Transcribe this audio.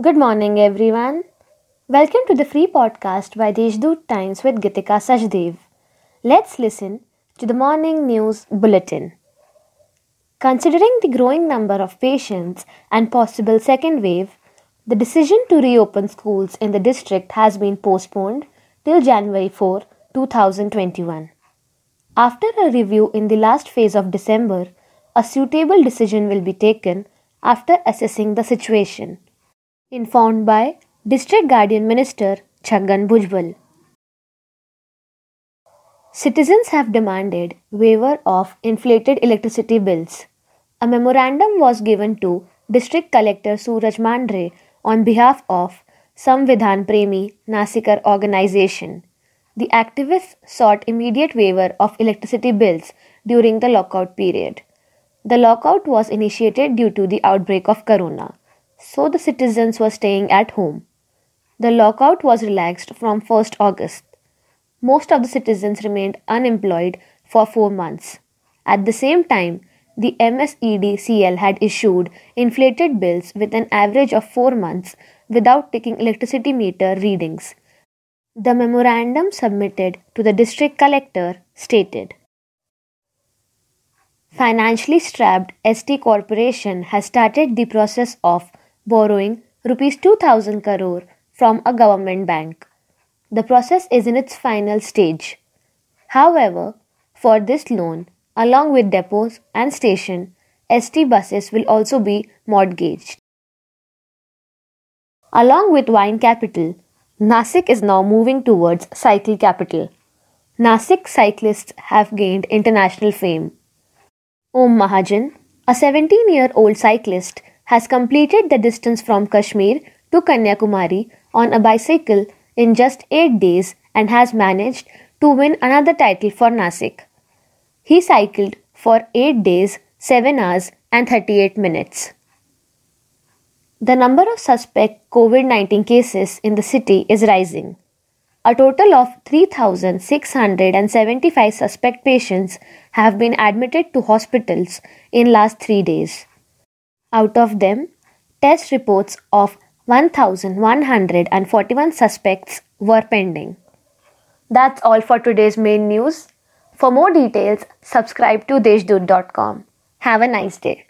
Good morning, everyone. Welcome to the free podcast by Deshdoot Times with Gitika Sachdev. Let's listen to the morning news bulletin. Considering the growing number of patients and possible second wave, the decision to reopen schools in the district has been postponed till January 4, 2021. After a review in the last phase of December, a suitable decision will be taken after assessing the situation. Informed by District Guardian Minister Chhagan Bhujbal. Citizens have demanded waiver of inflated electricity bills. A memorandum was given to District Collector Suraj Mandhare on behalf of Samvidhan Premi Nasikar organization. The activists sought immediate waiver of electricity bills during the lockout period. The lockout was initiated due to the outbreak of corona, so the citizens were staying at home. The lockout was relaxed from 1st August. Most of the citizens remained unemployed for 4 months. At the same time, the MSEDCL had issued inflated bills with an average of 4 months without taking electricity meter readings the memorandum submitted to the district collector stated Financially strapped ST Corporation has started the process of borrowing rupees 2000 crore from a government bank. The process is in its final stage. However, for this loan, along with depots and station, ST buses will also be mortgaged. Along with Wine Capital, Nasik is now moving towards cycle capital. Nasik cyclists have gained international fame. Om Mahajan, a 17 year old cyclist, has completed the distance from Kashmir to Kanyakumari on a bicycle in just 8 days and has managed to win another title for Nasik. He cycled for 8 days, 7 hours, and 38 minutes. The number of suspect COVID 19 cases in the city is rising. A total of 3,675 suspect patients have been admitted to hospitals in last 3 days. Out of them, test reports of 1,141 suspects were pending. That's all for today's main news. For more details, subscribe to deshdoot.com. Have a nice day.